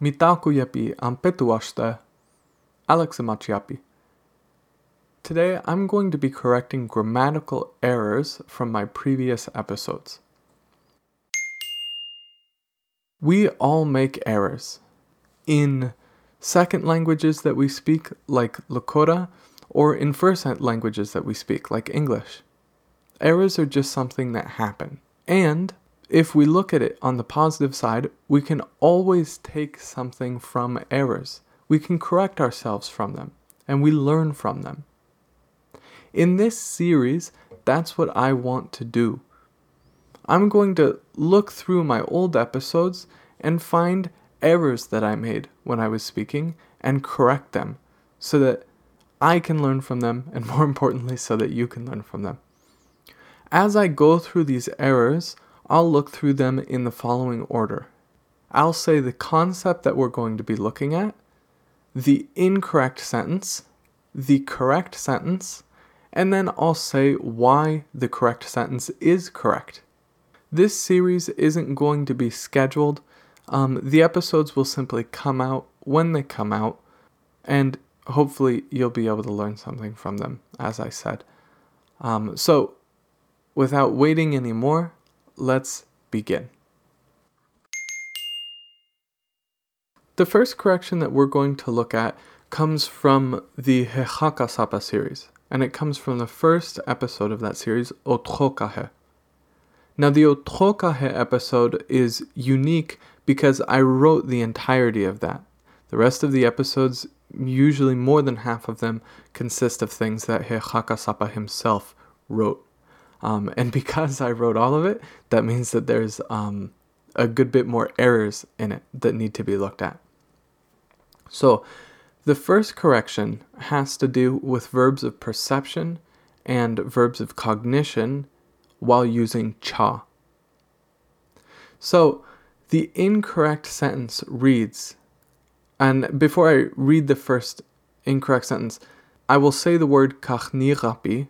Mitakuyepi ampetuashte Alexamachiapi. Today I'm going to be correcting grammatical errors from my previous episodes. We all make errors. In second languages that we speak, like Lakota, or in first languages that we speak, like English. Errors are just something that happen. And if we look at it on the positive side, we can always take something from errors. We can correct ourselves from them, and we learn from them. In this series, that's what I want to do. I'm going to look through my old episodes and find errors that I made when I was speaking and correct them so that I can learn from them, and more importantly, so that you can learn from them. As I go through these errors, I'll look through them in the following order. I'll say the concept that we're going to be looking at, the incorrect sentence, the correct sentence, and then I'll say why the correct sentence is correct. This series isn't going to be scheduled. Um, the episodes will simply come out when they come out, and hopefully you'll be able to learn something from them, as I said. Um, so, without waiting anymore, let's begin. The first correction that we're going to look at comes from the Hehakasapa series, and it comes from the first episode of that series, Otrokahe. Now, the Otrokahe episode is unique because I wrote the entirety of that. The rest of the episodes, usually more than half of them, consist of things that Hehakasapa himself wrote. Um, and because I wrote all of it, that means that there's um, a good bit more errors in it that need to be looked at. So, the first correction has to do with verbs of perception and verbs of cognition while using cha. So, the incorrect sentence reads, and before I read the first incorrect sentence, I will say the word kachnirapi,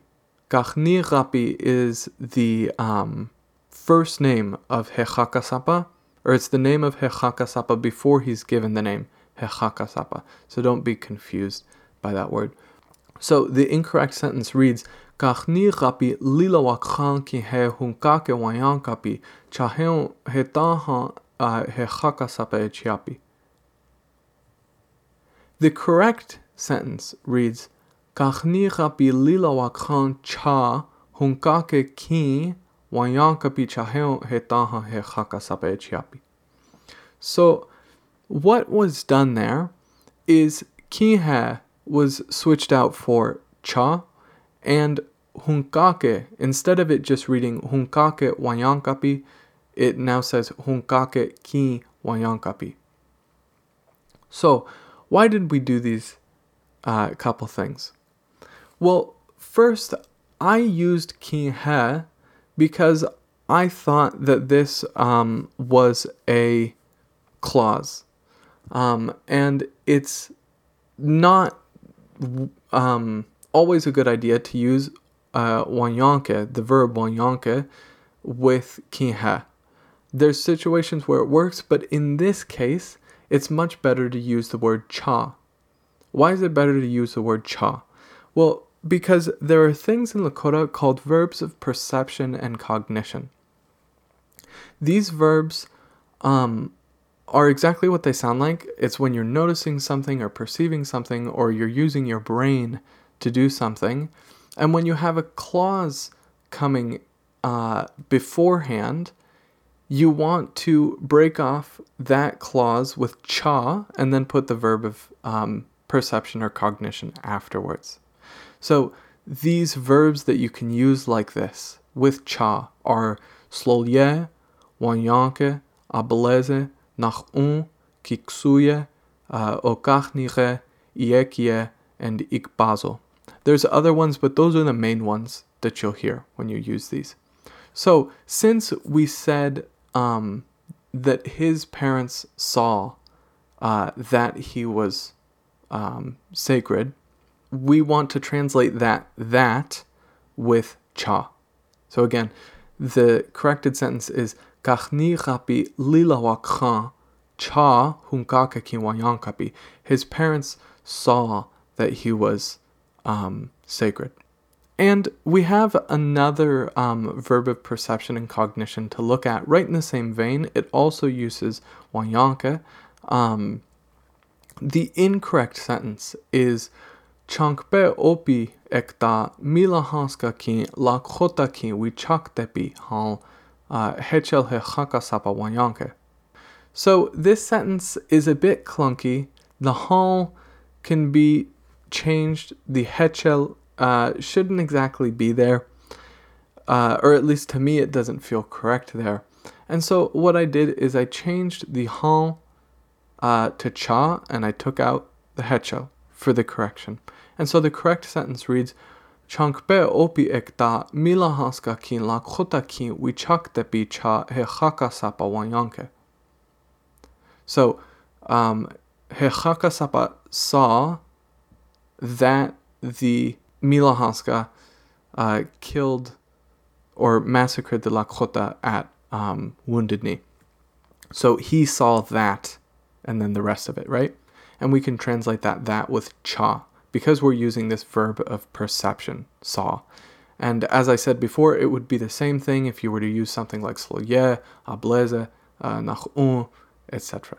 Gachni Rapi is the um, first name of Hechakasapa, or it's the name of Hechakasapa before he's given the name Hechakasapa. So don't be confused by that word. So the incorrect sentence reads Gachni Rapi lila wakhan ki he hunkake wayankapi chaheon hetaha Hechakasapa echiapi. The correct sentence reads Wakhan cha chiapi. So what was done there is kihe was switched out for cha and hunkake instead of it just reading hunkake wanyankapi it now says hunkake ki wanyankapi so why did we do these uh, couple things well, first, I used King He because I thought that this um, was a clause. Um, and it's not um, always a good idea to use uh, wanyanke, the verb wanyanke, with kinhe. There's situations where it works, but in this case, it's much better to use the word cha. Why is it better to use the word cha? Well, because there are things in Lakota called verbs of perception and cognition. These verbs um, are exactly what they sound like. It's when you're noticing something or perceiving something or you're using your brain to do something. And when you have a clause coming uh, beforehand, you want to break off that clause with cha and then put the verb of um, perception or cognition afterwards. So these verbs that you can use like this with cha are slolye, wanyanke, abeleze, nachun, kiksuye, uh, okachnire, iekie, and ikbazo. There's other ones, but those are the main ones that you'll hear when you use these. So since we said um, that his parents saw uh, that he was um, sacred, we want to translate that that with cha. So again, the corrected sentence is Kachni rapi cha hunkaka. His parents saw that he was um, sacred. And we have another um, verb of perception and cognition to look at right in the same vein. It also uses wanyanka. Um, the incorrect sentence is Opi ekta uh, hechel he sapa wanyanke. So this sentence is a bit clunky. The hal can be changed. The hechel uh, shouldn't exactly be there, uh, or at least to me, it doesn't feel correct there. And so what I did is I changed the hal uh, to cha and I took out the hechel for the correction. And so the correct sentence reads, Chankpe opi ekta mila haska kin la kota kin wichakte pi cha he chaka sapa wanyanke. So, um, Hechaka Sapa saw that the Milahanska uh, killed or massacred the Lakota at um, Wounded Knee. So he saw that and then the rest of it, right? And we can translate that that with cha because we're using this verb of perception, saw. And as I said before, it would be the same thing if you were to use something like sloye, ableze, uh, nachun, etc.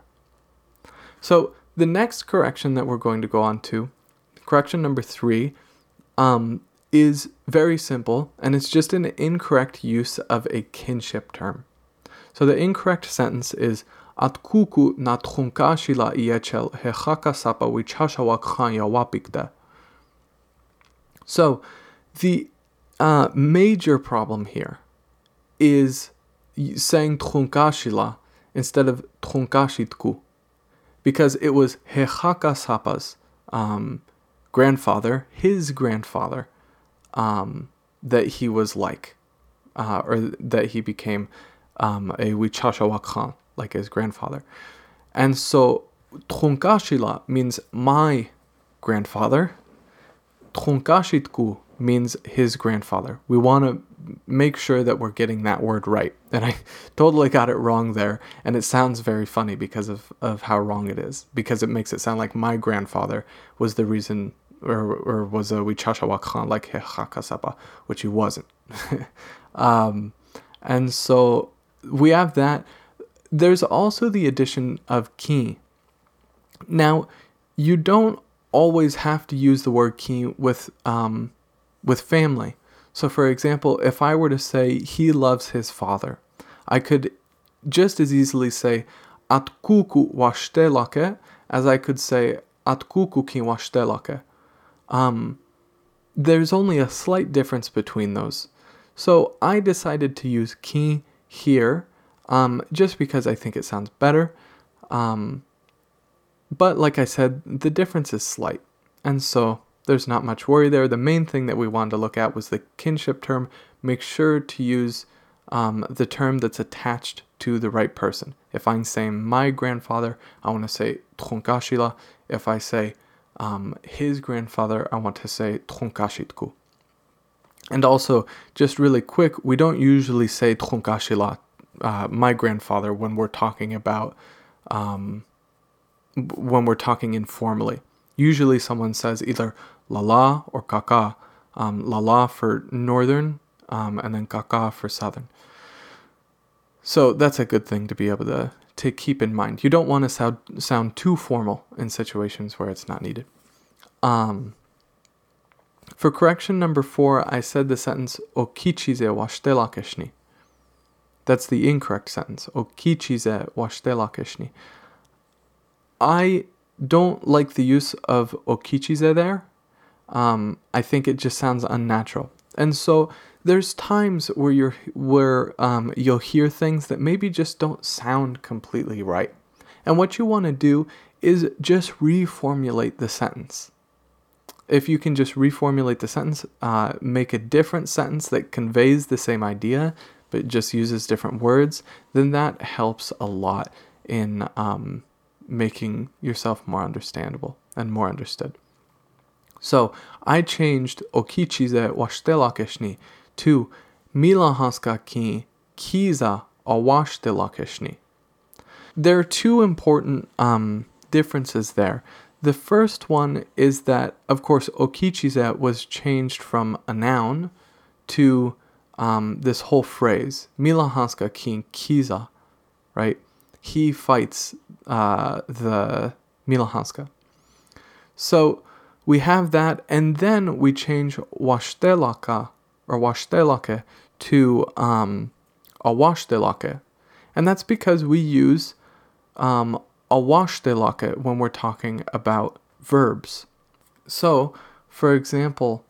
So the next correction that we're going to go on to, correction number three, um, is very simple and it's just an incorrect use of a kinship term. So the incorrect sentence is Atkuku na trunkashila iechel hechaka sapa wichashawak yawapikda. So the uh, major problem here is saying trunkashila instead of trunkashitku because it was Hechaka Sapa's um, grandfather, his grandfather, um, that he was like, uh, or that he became um, a Wichashawakhan, like his grandfather. And so Trunkashila means my grandfather. Trunkashitku means his grandfather. We want to make sure that we're getting that word right. And I totally got it wrong there. And it sounds very funny because of, of how wrong it is, because it makes it sound like my grandfather was the reason, or, or was a Wichashawa Khan, like Hechakasapa, which he wasn't. um, and so we have that. There's also the addition of ki. Now, you don't always have to use the word ki with um, with family. So, for example, if I were to say he loves his father, I could just as easily say atkuku washtelake as I could say atkuku ki washtelake. Um, there's only a slight difference between those. So I decided to use ki here um, just because I think it sounds better. Um, but like I said, the difference is slight. And so there's not much worry there. The main thing that we wanted to look at was the kinship term. Make sure to use um, the term that's attached to the right person. If I'm saying my grandfather, I want to say trunkashila. If I say um, his grandfather, I want to say trunkashitku. And also, just really quick, we don't usually say trunkashila, uh, my grandfather, when we're talking about um, when we're talking informally. Usually someone says either lala or kaka. Um, lala for northern um, and then kaka for southern. So that's a good thing to be able to, to keep in mind. You don't want to sound, sound too formal in situations where it's not needed. Um, for correction number four, I said the sentence okichize washtelakeshni. That's the incorrect sentence. Okichize washtelakeshni. I don't like the use of okichize there. Um, I think it just sounds unnatural. And so there's times where you're where um, you'll hear things that maybe just don't sound completely right. And what you want to do is just reformulate the sentence. If you can just reformulate the sentence, uh, make a different sentence that conveys the same idea but just uses different words, then that helps a lot in um, making yourself more understandable and more understood. So I changed okichize washtelakeshni to milahanska ki kiza awashtelakeshni. There are two important um, differences there. The first one is that, of course, okichize was changed from a noun to um, this whole phrase, milahanska kin kiza, right? He fights uh, the milahanska. So we have that, and then we change washtelaka or washtelake to um, awashtelake. And that's because we use um, awashtelake when we're talking about verbs. So, for example,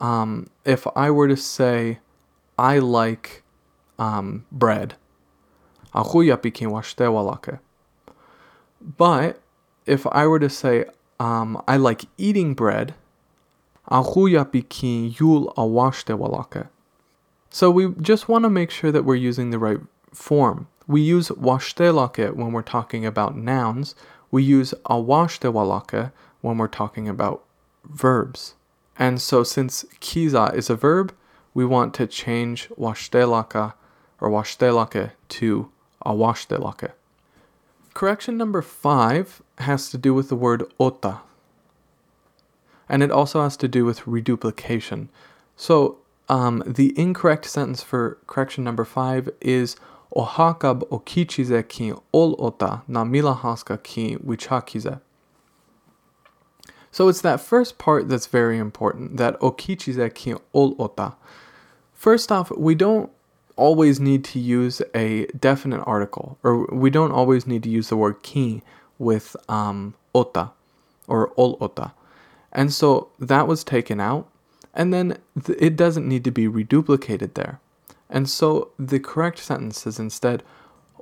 um, if I were to say, I like um, bread, but if I were to say, um, I like eating bread, so we just want to make sure that we're using the right form. We use washtelake when we're talking about nouns. We use awashtewalake when we're talking about verbs. And so since kiza is a verb, we want to change washtelaka or washtelake to awashtelake. Correction number five has to do with the word ota. And it also has to do with reduplication. So um, the incorrect sentence for correction number five is Ohakab okichize ki ol ota na milahaska ki wichakize. So it's that first part that's very important, that okichize ki ol ota. First off, we don't always need to use a definite article, or we don't always need to use the word ki with um, ota or ol ota. And so that was taken out, and then th- it doesn't need to be reduplicated there. And so the correct sentence is instead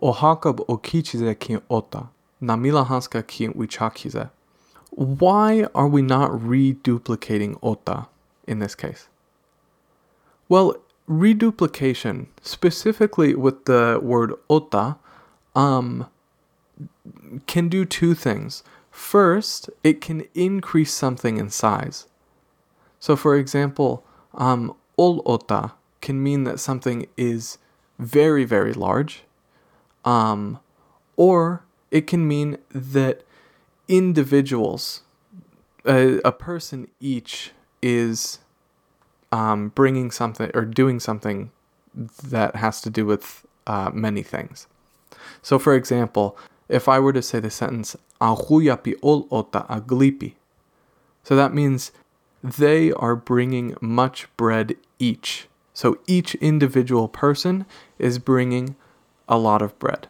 Ohakab okichize ki ota, namila hanska ki wichakize. Why are we not reduplicating ota in this case? Well, reduplication, specifically with the word ota, um, can do two things. First, it can increase something in size. So, for example, um, ol ota can mean that something is very, very large, um, or it can mean that individuals, a, a person each, is um, bringing something or doing something that has to do with uh, many things. So, for example, if I were to say the sentence "Ahuyapi ol ota aglipi," so that means they are bringing much bread each. So each individual person is bringing a lot of bread.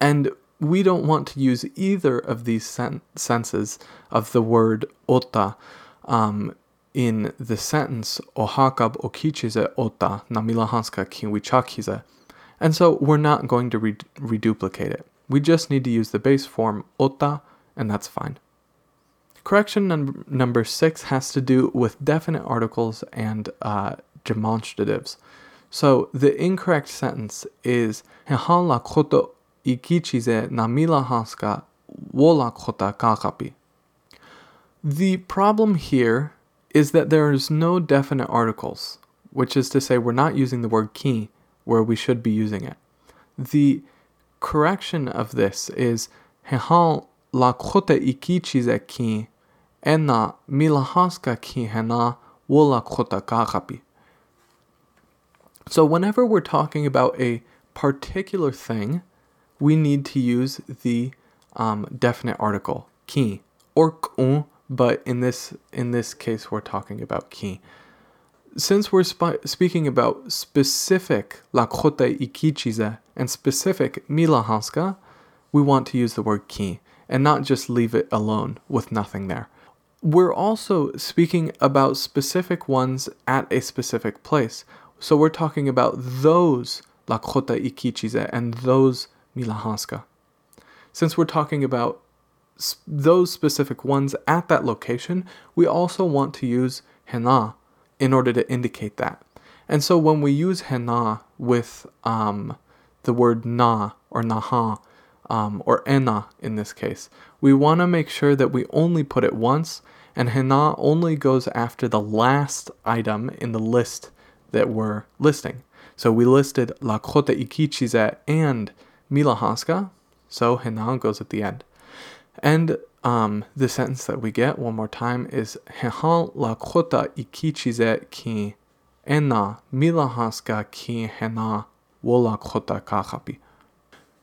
And we don't want to use either of these sen- senses of the word ota um, in the sentence ohakab okichize ota namilahanska kinwichakize. And so we're not going to re- reduplicate it. We just need to use the base form ota, and that's fine. Correction num- number six has to do with definite articles and uh, demonstratives. So the incorrect sentence is la koto ikichize namila hanska wola kota kakapi. The problem here is that there is no definite articles, which is to say we're not using the word ki where we should be using it. The correction of this is Hehan la kota ikichize ki ena milahaska ki hena wola kota kakapi. So, whenever we're talking about a particular thing, we need to use the um, definite article ki or kun, but in this in this case we're talking about ki. Since we're sp- speaking about specific lakote ikichize and specific milahanska, we want to use the word ki and not just leave it alone with nothing there. We're also speaking about specific ones at a specific place. So we're talking about those Lakota Ikichize and those Milahanska. Since we're talking about those specific ones at that location, we also want to use Hena in order to indicate that. And so when we use Hena with um, the word na or naha um, or ena in this case, we want to make sure that we only put it once and Hena only goes after the last item in the list that we're listing. So we listed La Kota Ikichize and Milahanska. So hena goes at the end. And um, the sentence that we get one more time is Hehan la kota ikichize ki ena milahaska ki hena wola kota kahapi.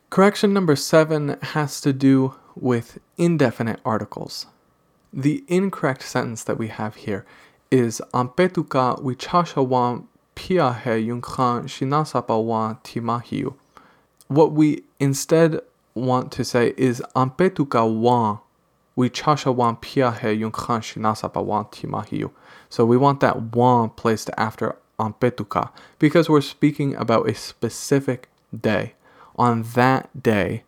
Correction number seven has to do with indefinite articles. The incorrect sentence that we have here is Ampetuka wichashawan piahe yunkhan shinasapawa timahiu. What we instead want to say is Ampetuka wan wichashawan piahe yunkhan shinasapawa timahiu. So we want that wan placed after Ampetuka because we're speaking about a specific day on that day,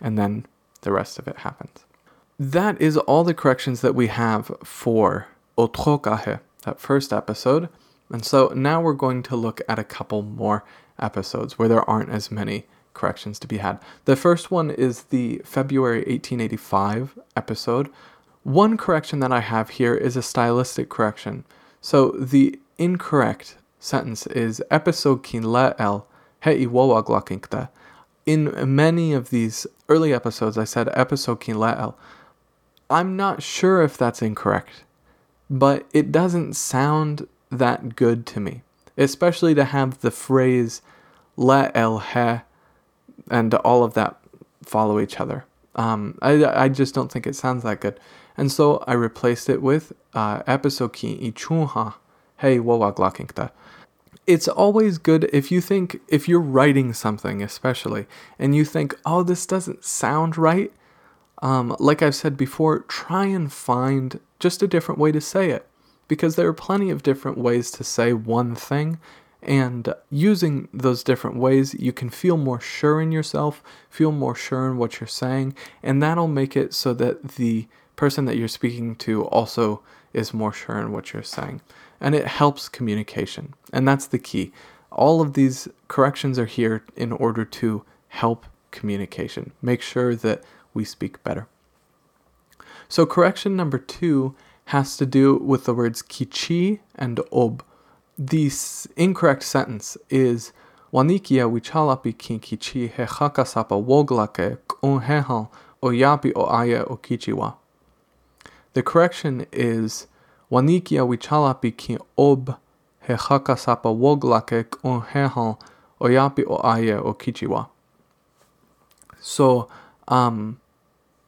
and then the rest of it happens. That is all the corrections that we have for Otrokahe, that first episode. And so now we're going to look at a couple more episodes where there aren't as many corrections to be had. The first one is the February 1885 episode. One correction that I have here is a stylistic correction. So the incorrect sentence is episode kin le el he iwowa in many of these early episodes, I said episode kinla'el. I'm not sure if that's incorrect, but it doesn't sound that good to me, especially to have the phrase el he and all of that follow each other. Um, I, I just don't think it sounds that good. And so I replaced it with uh, episode ki ichunha hey wawa glakingta it's always good if you think if you're writing something especially and you think oh this doesn't sound right um, like i've said before try and find just a different way to say it because there are plenty of different ways to say one thing and using those different ways you can feel more sure in yourself feel more sure in what you're saying and that'll make it so that the person that you're speaking to also is more sure in what you're saying and it helps communication. And that's the key. All of these corrections are here in order to help communication, make sure that we speak better. So, correction number two has to do with the words kichi and ob. The incorrect sentence is Wanikia wichalapi kin kichi he hakasapa woglake unhehan oyapi o aya o kichiwa. The correction is Wanikia wichalapi ki ob he hakasapa woglake on hehan oyapi o aye o kichiwa. So, um,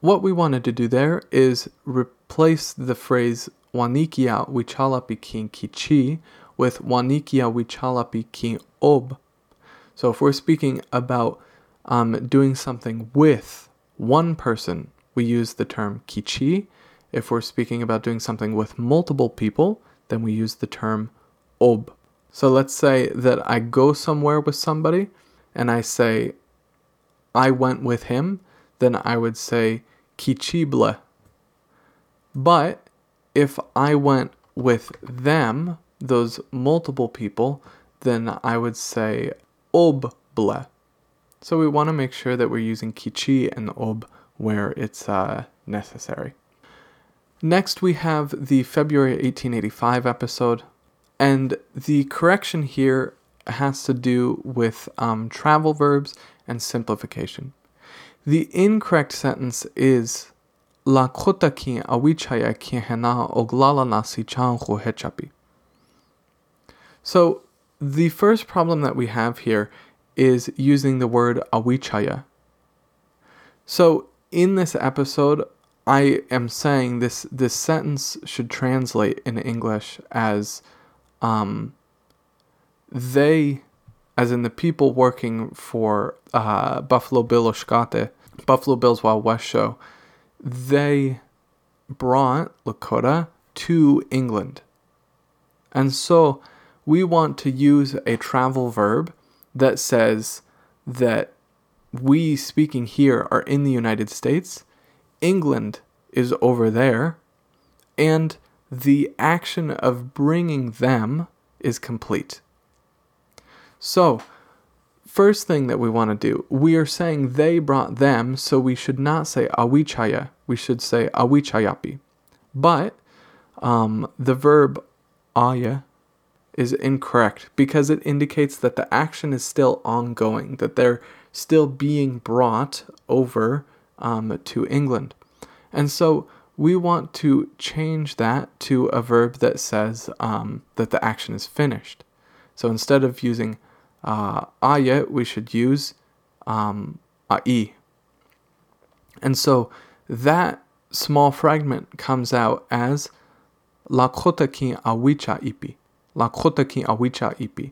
what we wanted to do there is replace the phrase wanikia wichalapi kin kichi with wanikia wichalapi ki ob. So if we're speaking about um, doing something with one person, we use the term kichi. If we're speaking about doing something with multiple people, then we use the term ob. So let's say that I go somewhere with somebody and I say, I went with him, then I would say kichible. But if I went with them, those multiple people, then I would say oble. So we want to make sure that we're using kichi and ob where it's uh, necessary. Next, we have the February 1885 episode, and the correction here has to do with um, travel verbs and simplification. The incorrect sentence is La kota ki awichaya ki hena oglala nasi chanhu hechapi. So, the first problem that we have here is using the word awichaya. So, in this episode, I am saying this this sentence should translate in English as um, they as in the people working for uh, Buffalo Bill Oshkate, Buffalo Bill's Wild West show, they brought Lakota to England. And so we want to use a travel verb that says that we speaking here are in the United States England is over there, and the action of bringing them is complete. So, first thing that we want to do, we are saying they brought them, so we should not say awichaya, we should say awichayapi. But um, the verb aya is incorrect because it indicates that the action is still ongoing, that they're still being brought over um, to England. And so we want to change that to a verb that says um, that the action is finished. So instead of using uh, aye, we should use um. And so that small fragment comes out as la kota ki awicha ipi. La kota ki awicha ipi.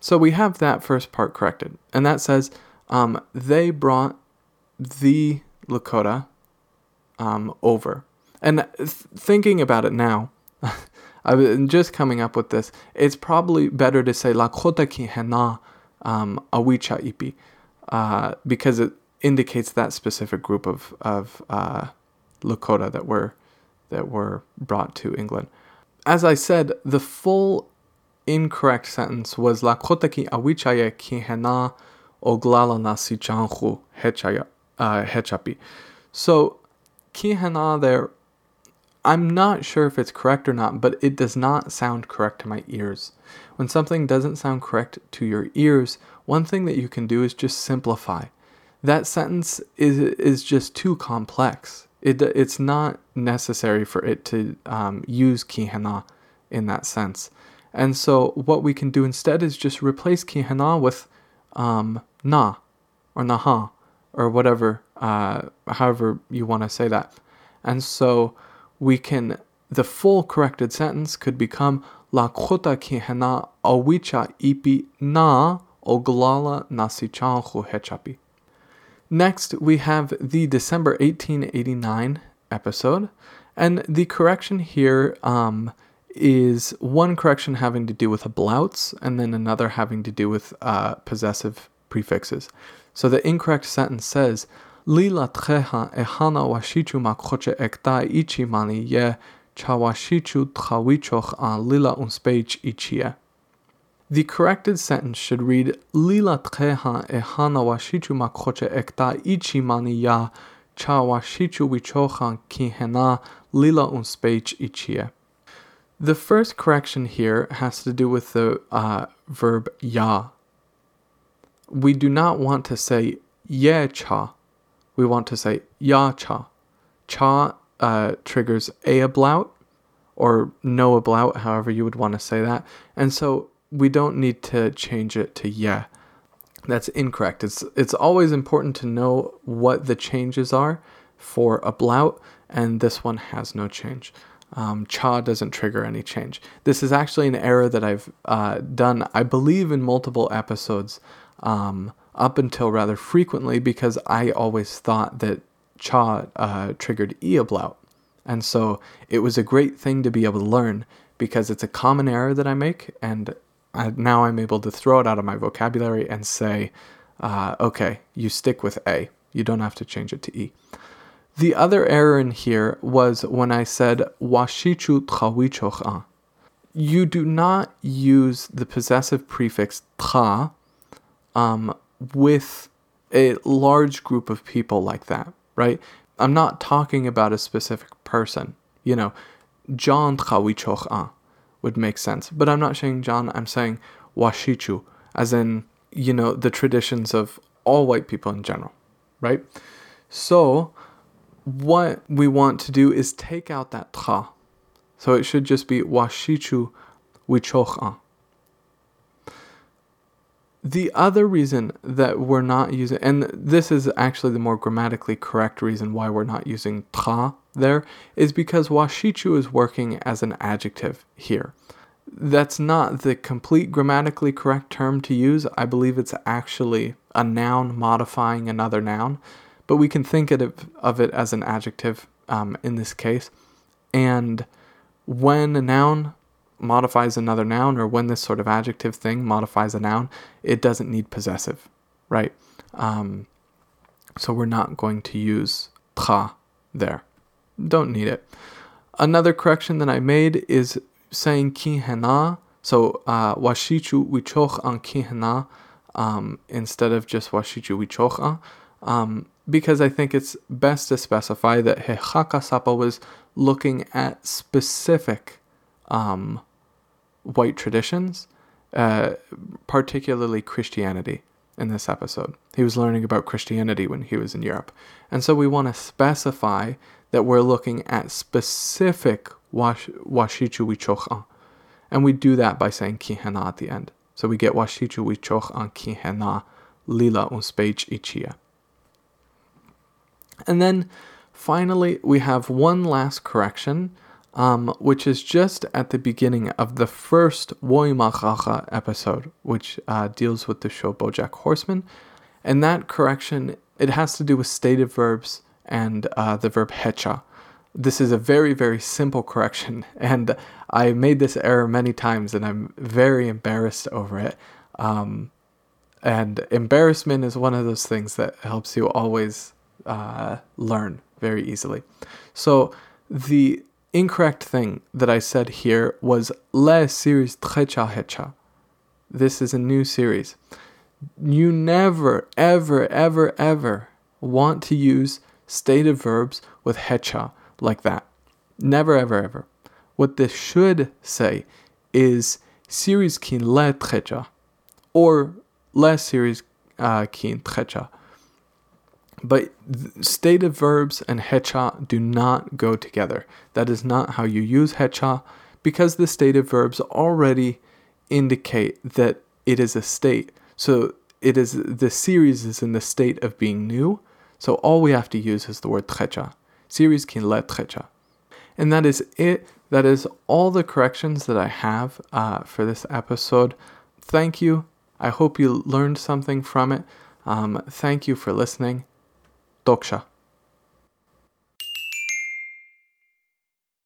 So we have that first part corrected. And that says um, they brought the Lakota um, over. And th- thinking about it now, I've just coming up with this. It's probably better to say Lakota ki hena um, awicha ipi uh, because it indicates that specific group of of uh, Lakota that were that were brought to England. As I said, the full incorrect sentence was Lakota ki awichaya ki hena oglala nasi chanhu uh, hechapi. So ki hena there, I'm not sure if it's correct or not, but it does not sound correct to my ears. When something doesn't sound correct to your ears, one thing that you can do is just simplify. That sentence is is just too complex. It it's not necessary for it to um, use kihana in that sense. And so what we can do instead is just replace kihana with um, na or naha or whatever, uh, however you want to say that. And so we can the full corrected sentence could become La kota kihana awicha ipi na oglala nasichanhu hechapi. Next, we have the December 1889 episode, and the correction here um, is one correction having to do with a ablouts, and then another having to do with uh, possessive prefixes. So the incorrect sentence says, Lila treha ehana washichu makhoche ekta ichi mani ye chawashichu tchawichoch an lila unspech ichie. The corrected sentence should read Lila treha ehana washichu makhoche ekta ichi mani ya cha washichu wichochan kihena lila unspeich ichie. The first correction here has to do with the uh, verb ya. We do not want to say ye cha. We want to say ya cha. Cha uh, triggers a ablout or no ablout, however you would want to say that. And so we don't need to change it to yeah. That's incorrect. It's it's always important to know what the changes are for a blout, and this one has no change. Um, cha doesn't trigger any change. This is actually an error that I've uh, done, I believe, in multiple episodes um, up until rather frequently because I always thought that cha uh, triggered e blout. And so it was a great thing to be able to learn because it's a common error that I make, and I, now I'm able to throw it out of my vocabulary and say, uh, okay, you stick with A. You don't have to change it to E. The other error in here was when I said washichu tchawichocha. You do not use the possessive prefix tra um, with a large group of people like that, right? I'm not talking about a specific person. You know, John tchawichocha would make sense. But I'm not saying John, I'm saying Washichu, as in, you know, the traditions of all white people in general, right? So, what we want to do is take out that tra. So it should just be Washichu Wichocha. The other reason that we're not using, and this is actually the more grammatically correct reason why we're not using tra there, is because washichu is working as an adjective here. That's not the complete grammatically correct term to use. I believe it's actually a noun modifying another noun, but we can think of it, as an adjective um, in this case. And when a noun modifies another noun or when this sort of adjective thing modifies a noun, it doesn't need possessive, right? Um, so we're not going to use tra there. Don't need it. Another correction that I made is saying kihena. So uh, washichu wichoch an kihena um, instead of just washichu wichocha. Um, because I think it's best to specify that Hechaka Sapa was looking at specific um, white traditions, uh, particularly Christianity. in this episode. He was learning about Christianity when he was in Europe. And so we want to specify that we're looking at specific washichu wichoch And we do that by saying kihena at the end. So we get washichu wichoch an kihena lila un speech ichia. And then finally, we have one last correction um, which is just at the beginning of the first Woimachacha episode, which uh, deals with the show Bojack Horseman. And that correction, it has to do with stative verbs and uh, the verb hecha. This is a very, very simple correction, and I made this error many times, and I'm very embarrassed over it. Um, and embarrassment is one of those things that helps you always uh, learn very easily. So the incorrect thing that I said here was Le series Trecha Hecha. This is a new series. You never, ever, ever, ever want to use stative verbs with hecha like that. Never, ever, ever. What this should say is series kin le trecha or le series uh, kin trecha. But stative verbs and hecha do not go together. That is not how you use hecha because the stative verbs already indicate that it is a state. So it is the series is in the state of being new. So all we have to use is the word trecha. Series kin le trecha. And that is it. That is all the corrections that I have uh, for this episode. Thank you. I hope you learned something from it. Um, thank you for listening. Tokša.